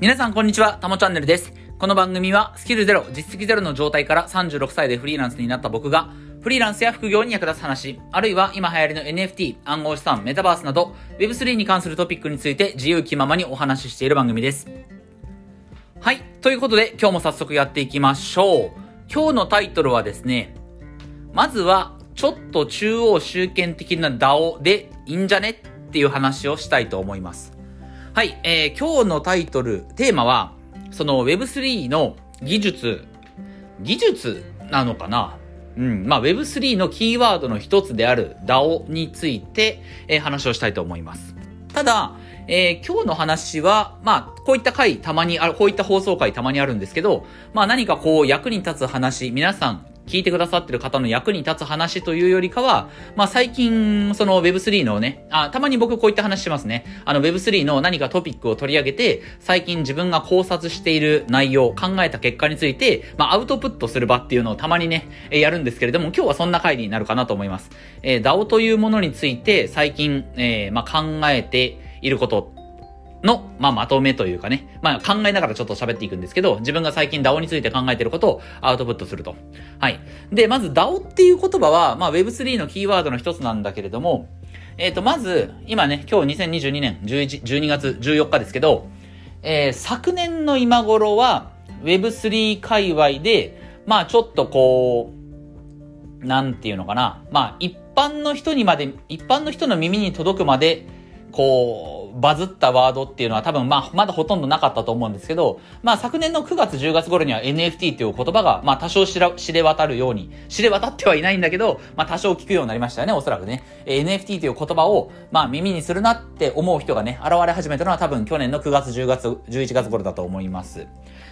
皆さんこんにちは、たもチャンネルです。この番組はスキルゼロ、実績ゼロの状態から36歳でフリーランスになった僕が、フリーランスや副業に役立つ話、あるいは今流行りの NFT、暗号資産、メタバースなど、Web3 に関するトピックについて自由気ままにお話ししている番組です。はい。ということで、今日も早速やっていきましょう。今日のタイトルはですね、まずは、ちょっと中央集権的な DAO でいいんじゃねっていう話をしたいと思います。はい、えー、今日のタイトル、テーマは、その Web3 の技術、技術なのかな？うん、まあ Web3 のキーワードの一つである DAO について、えー、話をしたいと思います。ただ、えー、今日の話は、まあ、こういった回たまにある、こういった放送回たまにあるんですけど、まあ何かこう役に立つ話、皆さん聞いてくださってる方の役に立つ話というよりかは、まあ最近、その Web3 のね、あ、たまに僕こういった話しますね。あの Web3 の何かトピックを取り上げて、最近自分が考察している内容、考えた結果について、まあアウトプットする場っていうのをたまにね、やるんですけれども、今日はそんな回になるかなと思います。えー、DAO というものについて最近、えー、まあ考えていることの、まあ、まとめというかね、まあ、考えながらちょっと喋っていくんですけど、自分が最近 DAO について考えてることをアウトプットすると。はい。で、まず DAO っていう言葉は、まあ、Web3 のキーワードの一つなんだけれども、えっ、ー、と、まず、今ね、今日2022年11 12月14日ですけど、えー、昨年の今頃は、Web3 界隈で、まあ、ちょっとこう、なんていうのかな。まあ、一般の人にまで、一般の人の耳に届くまで、こう、バズったワードっていうのは多分まあまだほとんどなかったと思うんですけど、まあ昨年の9月10月頃には NFT っていう言葉がまあ多少知ら知れ渡るように、知れ渡ってはいないんだけど、まあ多少聞くようになりましたよね、おそらくね。NFT という言葉をまあ耳にするなって思う人がね、現れ始めたのは多分去年の9月10月、11月頃だと思います。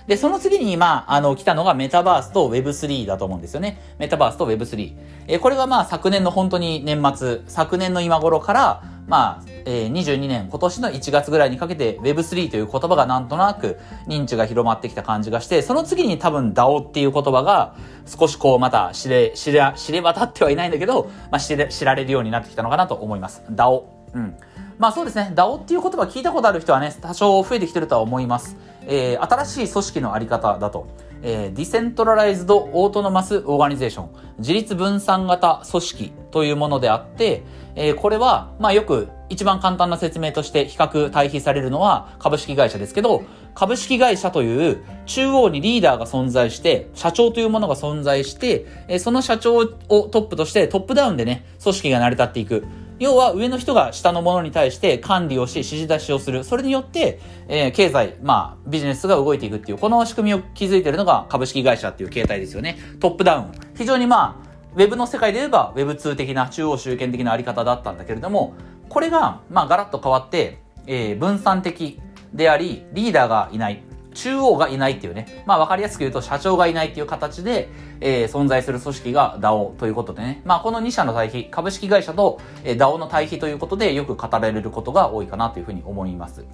で、その次に、まあ、あの、来たのがメタバースと Web3 だと思うんですよね。メタバースと Web3。えこれがまあ昨年の本当に年末、昨年の今頃から、まあ、えー、22年、今年の1月ぐらいにかけて Web3 という言葉がなんとなく認知が広まってきた感じがして、その次に多分 DAO っていう言葉が少しこうまた知れ、知れ、知れ渡ってはいないんだけど、まあ知れ、知られるようになってきたのかなと思います。DAO。うん。まあそうですね、DAO っていう言葉聞いたことある人はね、多少増えてきてるとは思います。えー、新しい組織のあり方だと。えー、 Decentralized Autonomous Organization、自立分散型組織というものであって、えー、これは、まあよく一番簡単な説明として比較対比されるのは株式会社ですけど、株式会社という中央にリーダーが存在して、社長というものが存在して、え、その社長をトップとしてトップダウンでね、組織が成り立っていく。要は上の人が下の者に対して管理をし、指示出しをする。それによって、えー、経済、まあ、ビジネスが動いていくっていう、この仕組みを築いているのが株式会社っていう形態ですよね。トップダウン。非常にまあ、ウェブの世界で言えば Web2 的な中央集権的なあり方だったんだけれども、これが、まあ、ガラッと変わって、えー、分散的であり、リーダーがいない。中央がいないっていうね、まあ分かりやすく言うと社長がいないっていう形で、えー、存在する組織が DAO ということでね、まあこの2社の対比、株式会社と、え、DAO の対比ということでよく語られることが多いかなというふうに思います。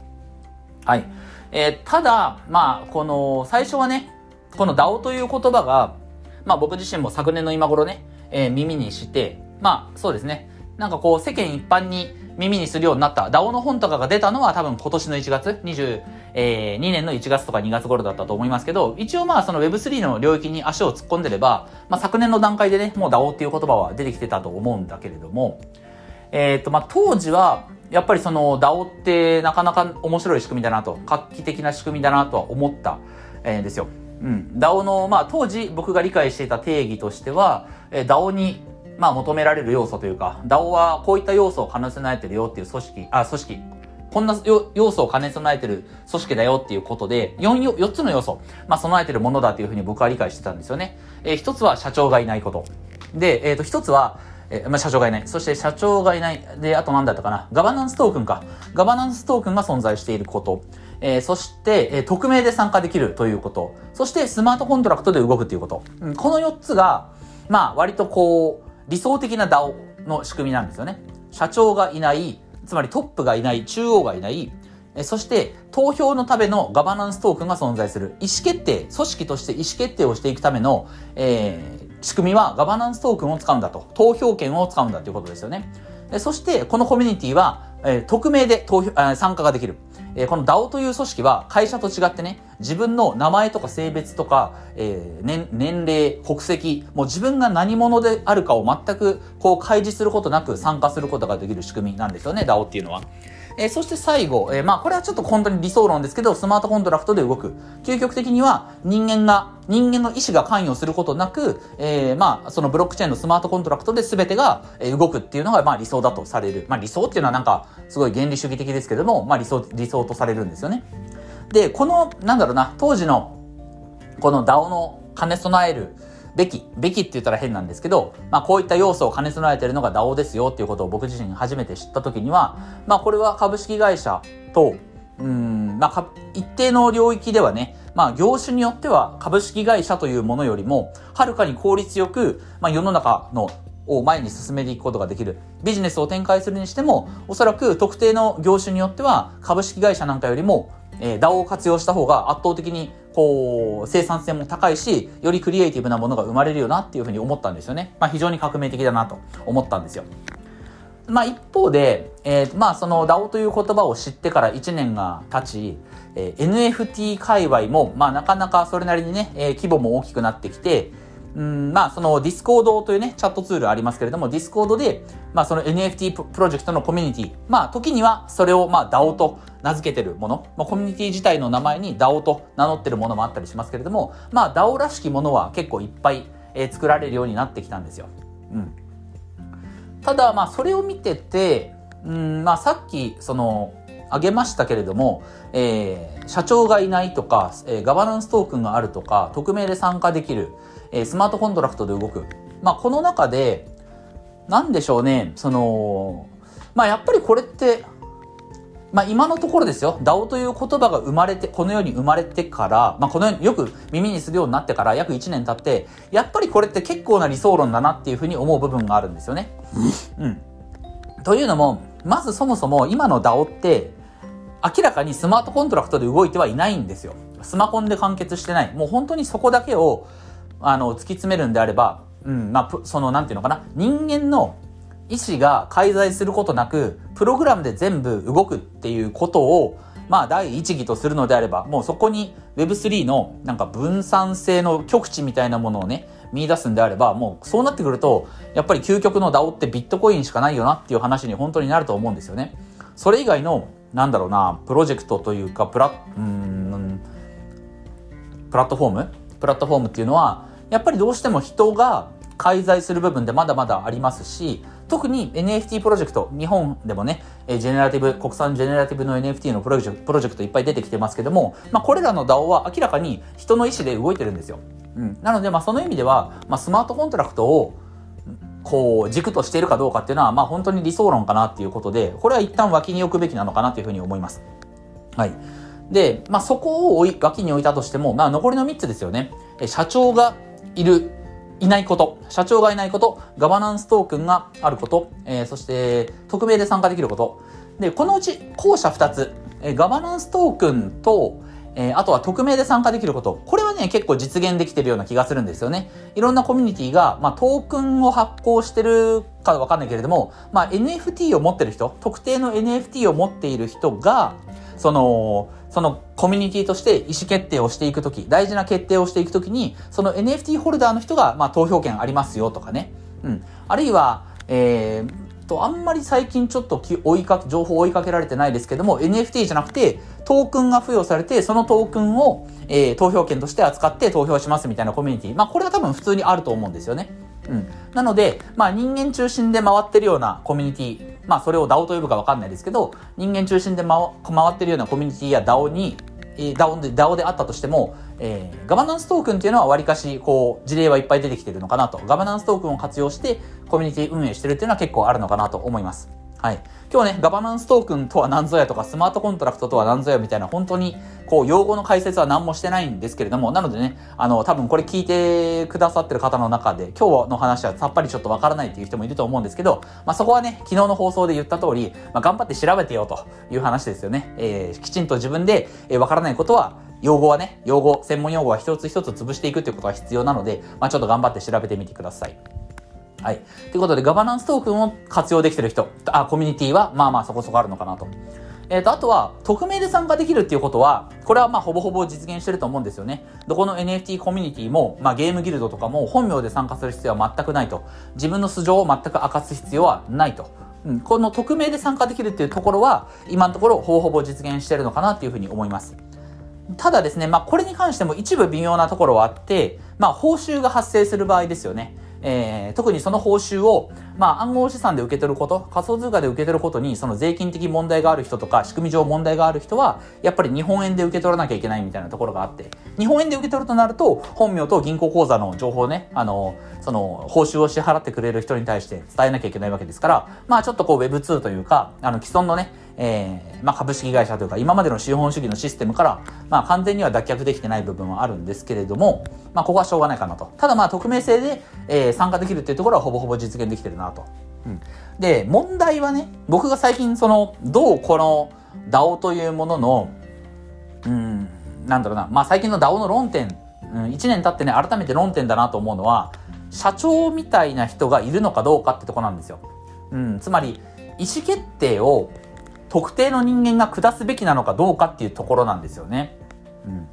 はい。えー、ただ、まあこの最初はね、この DAO という言葉が、まあ僕自身も昨年の今頃ね、えー、耳にして、まあそうですね、なんかこう世間一般に耳にするようになった DAO の本とかが出たのは多分今年の1月、22年の1月とか2月頃だったと思いますけど、一応まあその Web3 の領域に足を突っ込んでれば、まあ昨年の段階でね、もう DAO っていう言葉は出てきてたと思うんだけれども、えっ、ー、とまあ当時は、やっぱりその DAO ってなかなか面白い仕組みだなと、画期的な仕組みだなとは思った、えー、ですよ。うん。DAO の、まあ当時僕が理解していた定義としては、えー、DAO にまあ求められる要素というか、DAO はこういった要素を兼ね備えてるよっていう組織、あ、組織、こんな要素を兼ね備えてる組織だよっていうことで、4、4つの要素、まあ備えてるものだというふうに僕は理解してたんですよね。えー、一つは社長がいないこと。で、えっ、ー、と、一つは、えー、まあ、社長がいない。そして社長がいない。で、あと何だったかな。ガバナンストークンか。ガバナンストークンが存在していること。えー、そして、えー、匿名で参加できるということ。そして、スマートコントラクトで動くということ。うん、この4つが、まあ、割とこう、理想的な DAO の仕組みなんですよね。社長がいない、つまりトップがいない、中央がいない、そして投票のためのガバナンストークンが存在する。意思決定、組織として意思決定をしていくための、えー、仕組みはガバナンストークンを使うんだと。投票権を使うんだということですよね。そして、このコミュニティは、え、匿名で投票、参加ができる。え、この DAO という組織は会社と違ってね、自分の名前とか性別とか、えー、年、年齢、国籍、もう自分が何者であるかを全くこう開示することなく参加することができる仕組みなんですよね、DAO っていうのは。えー、そして最後、えー、まあこれはちょっと本当に理想論ですけど、スマートコントラクトで動く。究極的には人間が、人間の意思が関与することなく、えー、まあそのブロックチェーンのスマートコントラクトで全てが動くっていうのがまあ理想だとされる。まあ理想っていうのはなんかすごい原理主義的ですけども、まあ理想、理想とされるんですよね。で、この、なんだろうな、当時のこの DAO の兼ね備える、べき、べきって言ったら変なんですけど、まあこういった要素を兼ね備えているのが DAO ですよっていうことを僕自身初めて知った時には、まあこれは株式会社と、うん、まあ一定の領域ではね、まあ業種によっては株式会社というものよりも、はるかに効率よく、まあ世の中のを前に進めていくことができる。ビジネスを展開するにしても、おそらく特定の業種によっては株式会社なんかよりも、えー、DAO を活用した方が圧倒的にこう、生産性も高いし、よりクリエイティブなものが生まれるよなっていうふうに思ったんですよね。まあ非常に革命的だなと思ったんですよ。まあ一方で、えー、まあその DAO という言葉を知ってから1年が経ち、えー、NFT 界隈も、まあなかなかそれなりにね、えー、規模も大きくなってきて、うん、まあ、その Discord というね、チャットツールありますけれども、 Discord で、まあ、その NFT プロジェクトのコミュニティ、まあ、時にはそれを、まあ、DAO と名付けてるもの、まあ、コミュニティ自体の名前に DAO と名乗ってるものもあったりしますけれども、まあ、DAO らしきものは結構いっぱい、えー、作られるようになってきたんですよ。うん。ただ、まあ、それを見てて、うん、まあ、さっき、その、あげましたけれども、えー、社長がいないとか、えー、ガバナンストークンがあるとか、匿名で参加できる、えー、スマートコントラクトで動く。まあ、この中で、なんでしょうね、その、まあ、やっぱりこれって、まあ、今のところですよ、DAO という言葉が生まれて、この世に生まれてから、まあ、このようによく耳にするようになってから約1年経って、やっぱりこれって結構な理想論だなっていうふうに思う部分があるんですよね。うん。というのも、まずそもそも今の DAO って、明らかにスマートコントラクトで動いてはいないんですよ。スマホンで完結してない。もう本当にそこだけを、あの、突き詰めるんであれば、うん、まあ、その、なんていうのかな、人間の意思が介在することなく、プログラムで全部動くっていうことを、まあ、第一義とするのであれば、もうそこに Web3 のなんか分散性の極致みたいなものをね、見出すんであれば、もうそうなってくると、やっぱり究極の DAO ってビットコインしかないよなっていう話に本当になると思うんですよね。それ以外のなんだろうな、プロジェクトというか、プラ、うん、プラットフォーム？プラットフォームっていうのは、やっぱりどうしても人が介在する部分でまだまだありますし、特に NFT プロジェクト、日本でもね、ジェネラティブ、国産ジェネラティブの NFT のプロジェクト、プロジェクトいっぱい出てきてますけども、まあこれらの DAO は明らかに人の意思で動いてるんですよ。うん。なので、まあその意味では、まあスマートコントラクトをこう、軸としているかどうかっていうのは、まあ本当に理想論かなっていうことで、これは一旦脇に置くべきなのかなというふうに思います。はい。で、まあそこを脇に置いたとしても、まあ残りの3つですよね。社長がいる、いないこと、社長がいないこと、ガバナンストークンがあること、えー、そして匿名で参加できること。で、このうち後者2つ、えー、ガバナンストークンと、えー、あとは匿名で参加できること。これはね、結構実現できてるような気がするんですよね。いろんなコミュニティが、まあ、トークンを発行してるかわかんないけれども、まあ、NFT を持ってる人、特定の NFT を持っている人が、その、そのコミュニティとして意思決定をしていくとき、大事な決定をしていくときに、その NFT ホルダーの人が、まあ、投票権ありますよとかね。うん。あるいは、えー、と、あんまり最近ちょっと追いか情報追いかけられてないですけども、NFT じゃなくて、トークンが付与されて、そのトークンを、えー、投票権として扱って投票しますみたいなコミュニティ。まあ、これは多分普通にあると思うんですよね。うん。なので、まあ、人間中心で回ってるようなコミュニティ、まあ、それを DAO と呼ぶかわかんないですけど、人間中心で回ってるようなコミュニティや DAO に、DAO で、DAO であったとしても、えー、ガバナンストークンっていうのはわりかし、こう、事例はいっぱい出てきてるのかなと。ガバナンストークンを活用して、コミュニティ運営してるっていうのは結構あるのかなと思います。はい。今日ね、ガバナンストークンとは何ぞやとか、スマートコントラクトとは何ぞやみたいな、本当に、こう、用語の解説は何もしてないんですけれども、なのでね、あの、多分これ聞いてくださってる方の中で、今日の話はさっぱりちょっとわからないっていう人もいると思うんですけど、まあ、そこはね、昨日の放送で言った通り、まあ、頑張って調べてよという話ですよね。えー、きちんと自分で、えー、わからないことは、用語はね、用語、専門用語は一つ一つ潰していくっていうことが必要なので、まあ、ちょっと頑張って調べてみてください。はい。ということで、ガバナンストークンを活用できてる人、あ、コミュニティは、まあまあそこそこあるのかなと。えっ、と、あとは、匿名で参加できるっていうことは、これはまあほぼほぼ実現してると思うんですよね。どこの NFT コミュニティも、まあゲームギルドとかも本名で参加する必要は全くないと。自分の素性を全く明かす必要はないと。うん、この匿名で参加できるっていうところは、今のところほぼほぼ実現してるのかなっていうふうに思います。ただですね、まあこれに関しても一部微妙なところはあって、まあ報酬が発生する場合ですよね。えー、特にその報酬を、まあ、暗号資産で受け取ること、仮想通貨で受け取ることに、その税金的問題がある人とか、仕組み上問題がある人は、やっぱり日本円で受け取らなきゃいけないみたいなところがあって、日本円で受け取るとなると、本名と銀行口座の情報ね、あの、その、報酬を支払ってくれる人に対して伝えなきゃいけないわけですから、まあ、ちょっとこう Web2 というか、あの、既存のね、えー、まあ、株式会社というか、今までの資本主義のシステムから、まあ、完全には脱却できてない部分はあるんですけれども、まあ、ここはしょうがないかなと。ただまあ、匿名性で、えー、参加できるっていうところはほぼほぼ実現できてるなと。うん。で、問題はね、僕が最近その、どうこの DAO というものの、うん、なんだろうな、まあ、最近の DAO の論点、うん、1年経ってね、改めて論点だなと思うのは、社長みたいな人がいるのかどうかってとこなんですよ。うん、つまり、意思決定を特定の人間が下すべきなのかどうかっていうところなんですよね。うん。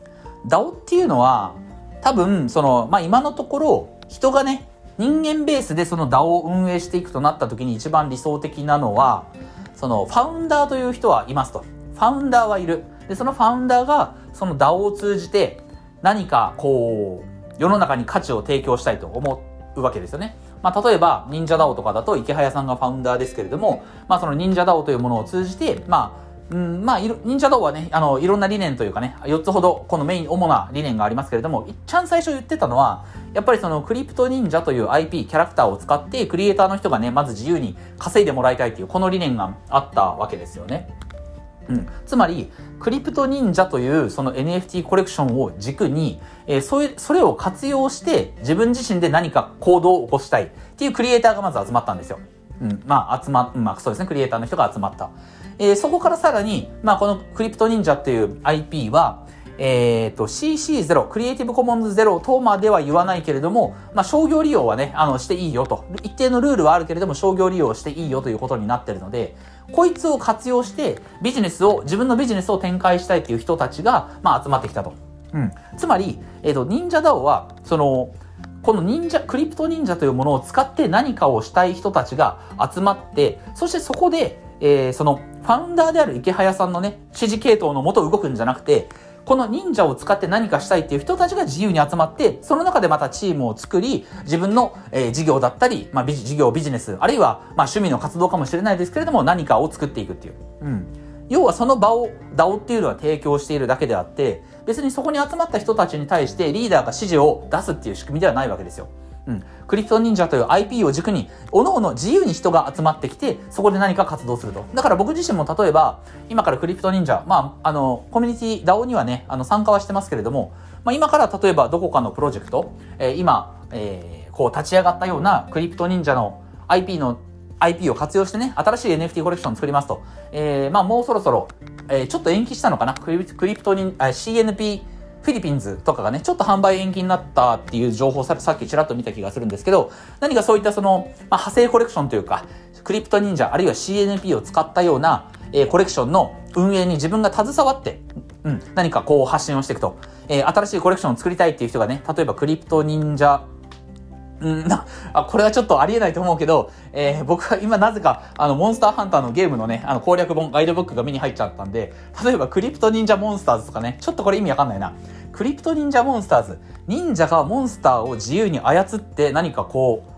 DAO っていうのは、多分、その、まあ、今のところ、人がね、人間ベースでその DAO を運営していくとなった時に一番理想的なのは、その、ファウンダーという人はいますと。ファウンダーはいる。で、そのファウンダーが、その DAO を通じて、何か、こう、世の中に価値を提供したいと思うわけですよね。まあ、例えば、忍者ダオとかだと池早さんがファウンダーですけれども、まあ、その忍者ダオというものを通じて、まあ、うん、まあ、忍者ダオはね、あの、いろんな理念というかね、4つほど、このメイン、主な理念がありますけれども、いっちゃん最初言ってたのは、やっぱりそのクリプト忍者という IP、キャラクターを使って、クリエイターの人がね、まず自由に稼いでもらいたいという、この理念があったわけですよね。うん。つまり、クリプト忍者というその NFT コレクションを軸に、えー、それ、それを活用して自分自身で何か行動を起こしたいっていうクリエイターがまず集まったんですよ。うん。まあ、集ま、まあそうですね、クリエイターの人が集まった。えー、そこからさらに、まあこのクリプト忍者っていう IP は、えっ、ー、と、CC0、クリエイティブコモンズ0とまでは言わないけれども、まあ、商業利用はね、あの、していいよと。一定のルールはあるけれども、商業利用していいよということになってるので、こいつを活用して、ビジネスを、自分のビジネスを展開したいっていう人たちが、まあ、集まってきたと。うん。つまり、えっ、ー、と、忍者 DAO は、その、この忍者、クリプト忍者というものを使って何かをしたい人たちが集まって、そしてそこで、えー、その、ファウンダーである池早さんのね、指示系統のもと動くんじゃなくて、この忍者を使って何かしたいっていう人たちが自由に集まって、その中でまたチームを作り、自分の、えー、事業だったり、まあ、事業、ビジネス、あるいは、まあ、趣味の活動かもしれないですけれども、何かを作っていくっていう。うん。要はその場を、DAO っていうのは提供しているだけであって、別にそこに集まった人たちに対してリーダーが指示を出すっていう仕組みではないわけですよ。うん。クリプト忍者という IP を軸に、おのおの自由に人が集まってきて、そこで何か活動すると。だから僕自身も例えば、今からクリプト忍者、まあ、あの、コミュニティ DAO にはね、あの、参加はしてますけれども、まあ、今から例えばどこかのプロジェクト、えー、今、えー、こう立ち上がったようなクリプト忍者の IP の IP を活用してね、新しい NFT コレクションを作りますと。えー、まあもうそろそろ、えー、ちょっと延期したのかな？クリプトに、CNP フィリピンズとかがね、ちょっと販売延期になったっていう情報ささっきちらっと見た気がするんですけど、何かそういったその、まあ、派生コレクションというか、クリプト忍者あるいは CNP を使ったような、えー、コレクションの運営に自分が携わって、うん、何かこう発信をしていくと。えー、新しいコレクションを作りたいっていう人がね、例えばクリプト忍者うん、な、あ、これはちょっとありえないと思うけど、えー、僕は今なぜか、あの、モンスターハンターのゲームのね、あの、攻略本、ガイドブックが目に入っちゃったんで、例えばクリプト忍者モンスターズとかね、ちょっとこれ意味わかんないな。クリプト忍者モンスターズ。忍者がモンスターを自由に操って何かこう、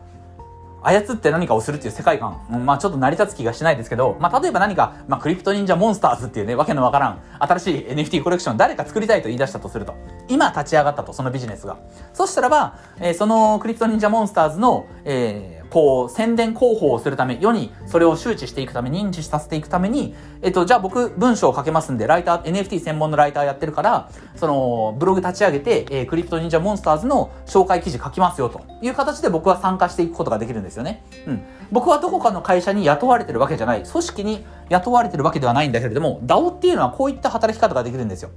操って何かをするっていう世界観。うん、まあちょっと成り立つ気がしないですけど、まあ例えば何か、まあクリプト忍者モンスターズっていうね、わけのわからん、新しい NFT コレクション誰か作りたいと言い出したとすると。今立ち上がったと、そのビジネスが。そしたらば、えー、そのクリプト忍者モンスターズの、えーこう、宣伝広報をするため、世にそれを周知していくため、認知させていくために、えっと、じゃあ僕文章を書けますんで、ライター、NFT 専門のライターやってるから、その、ブログ立ち上げて、えー、クリプト忍者モンスターズの紹介記事書きますよ、という形で僕は参加していくことができるんですよね。うん。僕はどこかの会社に雇われてるわけじゃない、組織に雇われてるわけではないんだけれども、DAO っていうのはこういった働き方ができるんですよ。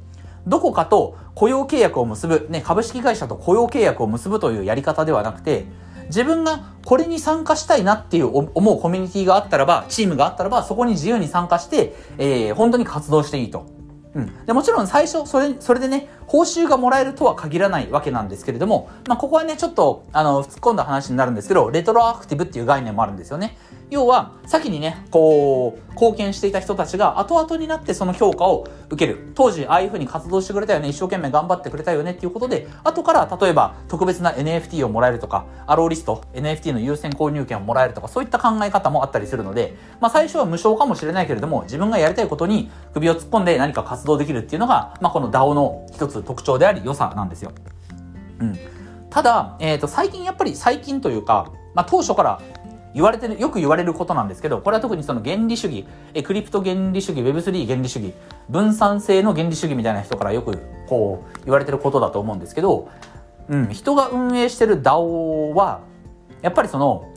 どこかと雇用契約を結ぶ、ね、株式会社と雇用契約を結ぶというやり方ではなくて、自分がこれに参加したいなっていう思うコミュニティがあったらば、チームがあったらば、そこに自由に参加して、えー、本当に活動していいと。うん。で、もちろん最初、それ、それでね、報酬がもらえるとは限らないわけなんですけれども、まあ、ここはね、ちょっと、あの、突っ込んだ話になるんですけど、レトロアクティブっていう概念もあるんですよね。要は、先にね、こう、貢献していた人たちが後々になってその評価を受ける。当時、ああいう風に活動してくれたよね、一生懸命頑張ってくれたよねっていうことで、後から例えば特別な NFT をもらえるとか、アローリスト、NFT の優先購入権をもらえるとか、そういった考え方もあったりするので、まあ最初は無償かもしれないけれども、自分がやりたいことに首を突っ込んで何か活動できるっていうのが、まあこの DAO の一つ特徴であり良さなんですよ。うん。ただ、えっ、ー、と、最近やっぱり最近というか、まあ当初から言われてる、よく言われることなんですけど、これは特にその原理主義、えクリプト原理主義、Web3 原理主義、分散性の原理主義みたいな人からよくこう言われてることだと思うんですけど、うん、人が運営してる DAO は、やっぱりその、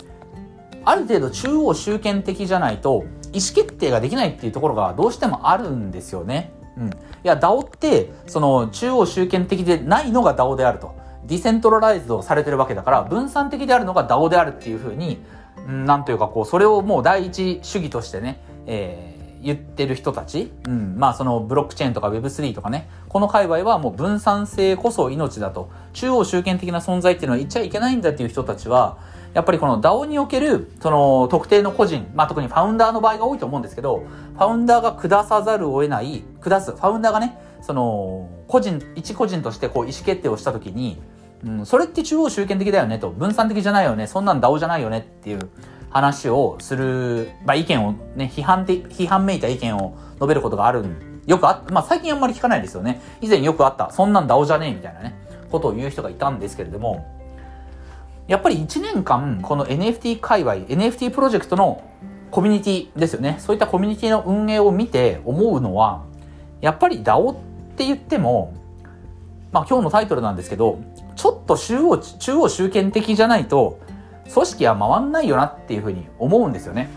ある程度中央集権的じゃないと、意思決定ができないっていうところがどうしてもあるんですよね。うん。いや、DAO って、その中央集権的でないのが DAO であると。ディセントラライズドされてるわけだから、分散的であるのが DAO であるっていうふうに、なんというかこう、それをもう第一主義としてね、えー、言ってる人たち、うん、まあそのブロックチェーンとか Web3 とかね、この界隈はもう分散性こそ命だと、中央集権的な存在っていうのは言っちゃいけないんだっていう人たちは、やっぱりこの DAO における、その特定の個人、まあ特にファウンダーの場合が多いと思うんですけど、ファウンダーが下さざるを得ない、下す、ファウンダーがね、その、個人、一個人としてこう意思決定をしたときに、うん、それって中央集権的だよねと、分散的じゃないよね、そんなん DAO じゃないよねっていう話をする、まあ、意見をね、批判的、批判めいた意見を述べることがあるよくあまあ最近あんまり聞かないですよね。以前よくあった、そんなん DAO じゃねえみたいなね、ことを言う人がいたんですけれども、やっぱり1年間、この NFT 界隈、NFT プロジェクトのコミュニティですよね。そういったコミュニティの運営を見て思うのは、やっぱり DAO って言っても、まあ今日のタイトルなんですけど、ちょっと中央、中央集権的じゃないと、組織は回んないよなっていうふうに思うんですよね。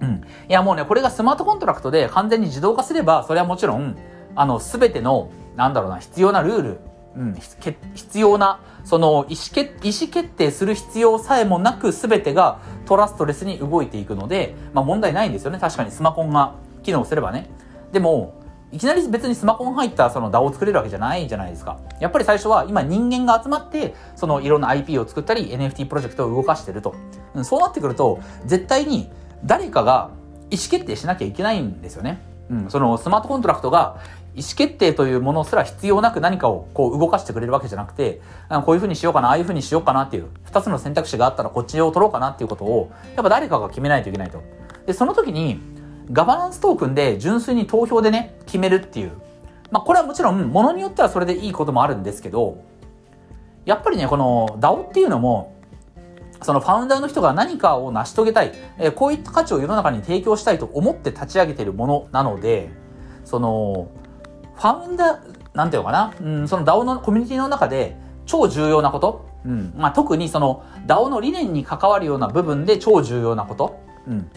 うん。いやもうね、これがスマートコントラクトで完全に自動化すれば、それはもちろん、あの、すべての、なんだろうな、必要なルール、うん、必要な、その意思決、意思決定する必要さえもなく、すべてがトラストレスに動いていくので、まあ問題ないんですよね。確かにスマホが機能すればね。でも、いきなり別にスマホに入ったその DAO を作れるわけじゃないじゃないですか。やっぱり最初は今人間が集まって、そのいろんな IP を作ったり NFT プロジェクトを動かしてると。そうなってくると、絶対に誰かが意思決定しなきゃいけないんですよね。うん、そのスマートコントラクトが意思決定というものすら必要なく何かをこう動かしてくれるわけじゃなくて、こういうふうにしようかな、ああいうふうにしようかなっていう、二つの選択肢があったらこっちを取ろうかなっていうことを、やっぱ誰かが決めないといけないと。で、その時に、ガバナンストークンで純粋に投票でね、決めるっていう。まあ、これはもちろん、ものによってはそれでいいこともあるんですけど、やっぱりね、この DAO っていうのも、そのファウンダーの人が何かを成し遂げたい、えー、こういった価値を世の中に提供したいと思って立ち上げているものなので、その、ファウンダー、なんていうのかな、うん、その DAO のコミュニティの中で超重要なこと、うん、まあ、特にその DAO の理念に関わるような部分で超重要なこと、うん、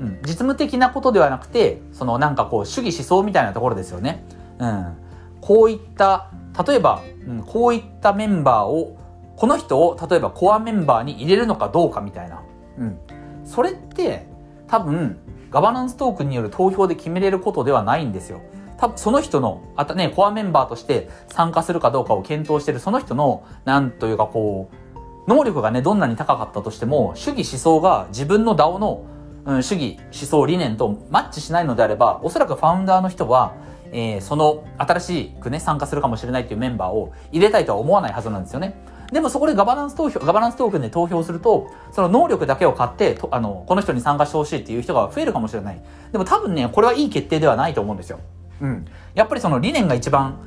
うん、実務的なことではなくて、そのなんかこう主義思想みたいなところですよね。うん、こういった例えば、うん、こういったメンバーをこの人を例えばコアメンバーに入れるのかどうかみたいな、うん、それって多分ガバナンストークンによる投票で決めれることではないんですよ。多分その人の、あとね、コアメンバーとして参加するかどうかを検討しているその人の、なんというかこう、能力がね、どんなに高かったとしても、主義思想が自分の DAO の、うん、主義思想理念とマッチしないのであれば、おそらくファウンダーの人は、えー、その新しくね、参加するかもしれないっていうメンバーを入れたいとは思わないはずなんですよね。でもそこでガバナンス投票、ガバナンストークンで投票すると、その能力だけを買って、あの、この人に参加してほしいっていう人が増えるかもしれない。でも多分ね、これはいい決定ではないと思うんですよ。うん。やっぱりその理念が一番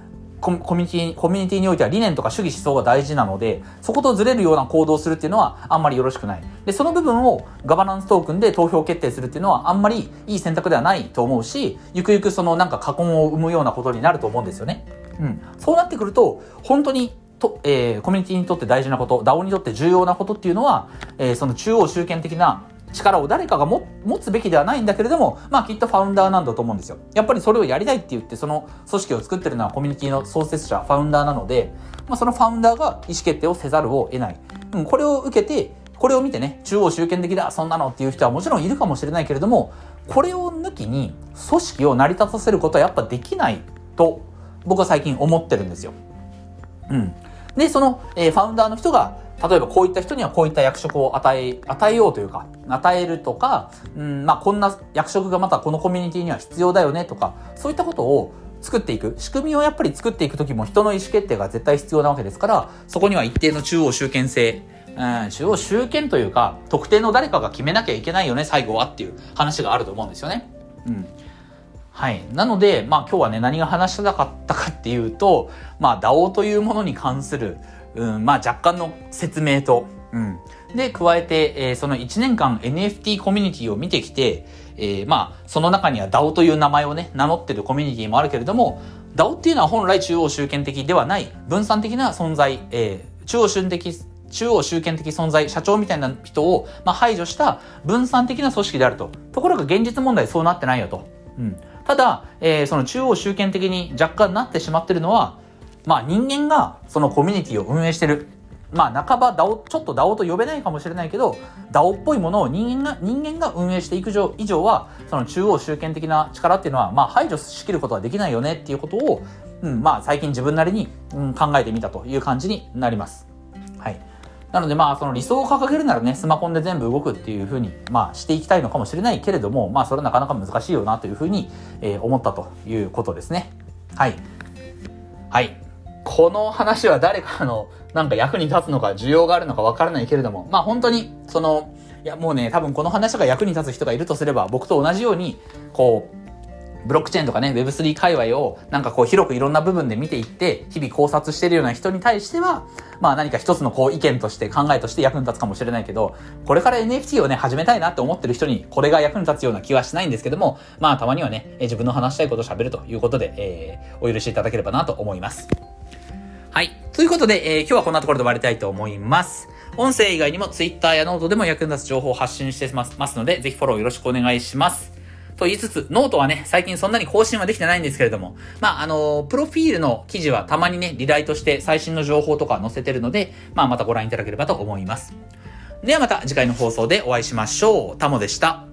コミュニティ、コミュニティにおいては理念とか主義思想が大事なので、そことずれるような行動をするっていうのはあんまりよろしくない。で、その部分をガバナンストークンで投票決定するっていうのはあんまりいい選択ではないと思うし、ゆくゆくそのなんか過根を生むようなことになると思うんですよね。うん。そうなってくると、本当にと、えー、コミュニティにとって大事なこと、DAO にとって重要なことっていうのは、えー、その中央集権的な力を誰かが持つべきではないんだけれども、まあきっとファウンダーなんだと思うんですよ。やっぱりそれをやりたいって言って、その組織を作ってるのはコミュニティの創設者、ファウンダーなので、まあそのファウンダーが意思決定をせざるを得ない。うん、これを受けて、これを見てね、中央集権的だ、そんなのっていう人はもちろんいるかもしれないけれども、これを抜きに組織を成り立たせることはやっぱできないと僕は最近思ってるんですよ。うん。で、その、えー、ファウンダーの人が、例えばこういった人にはこういった役職を与え、与えようというか、与えるとか、うん、まあこんな役職がまたこのコミュニティには必要だよねとか、そういったことを作っていく。仕組みをやっぱり作っていくときも人の意思決定が絶対必要なわけですから、そこには一定の中央集権性、うん、中央集権というか、特定の誰かが決めなきゃいけないよね、最後はっていう話があると思うんですよね。うん。はい。なので、まあ今日はね、何が話したかったかっていうと、まあ DAO というものに関する、うん、まあ若干の説明と、うん。で、加えて、えー、その1年間 NFT コミュニティを見てきて、えー、まあ、その中には DAO という名前をね、名乗ってるコミュニティもあるけれども、DAO っていうのは本来中央集権的ではない、分散的な存在、えー、中央集権的、中央集権的存在、社長みたいな人を、まあ、排除した分散的な組織であると。ところが現実問題そうなってないよと。うん。ただ、えー、その中央集権的に若干なってしまってるのは、まあ人間がそのコミュニティを運営してる。まあ半ば DAO、ちょっと DAO と呼べないかもしれないけど、DAO っぽいものを人間が、人間が運営していく以上は、その中央集権的な力っていうのは、まあ排除しきることはできないよねっていうことを、うん、まあ最近自分なりに、うん、考えてみたという感じになります。はい。なのでまあその理想を掲げるならね、スマホで全部動くっていうふうに、まあしていきたいのかもしれないけれども、まあそれはなかなか難しいよなというふうに、えー、思ったということですね。はい。はい。この話は誰かのなんか役に立つのか需要があるのかわからないけれども、まあ本当にその、いやもうね、多分この話が役に立つ人がいるとすれば、僕と同じように、こう、ブロックチェーンとかね、Web3 界隈をなんかこう広くいろんな部分で見ていって、日々考察してるような人に対しては、まあ何か一つのこう意見として考えとして役に立つかもしれないけど、これから NFT をね、始めたいなって思ってる人にこれが役に立つような気はしないんですけども、まあたまにはね、自分の話したいことを喋るということで、えー、お許しいただければなと思います。はい。ということで、えー、今日はこんなところで終わりたいと思います。音声以外にも Twitter やノートでも役に立つ情報を発信してますので、ぜひフォローよろしくお願いします。と言いつつ、ノートはね、最近そんなに更新はできてないんですけれども、まあ、あの、プロフィールの記事はたまにね、リライトして最新の情報とか載せてるので、まあ、またご覧いただければと思います。ではまた次回の放送でお会いしましょう。タモでした。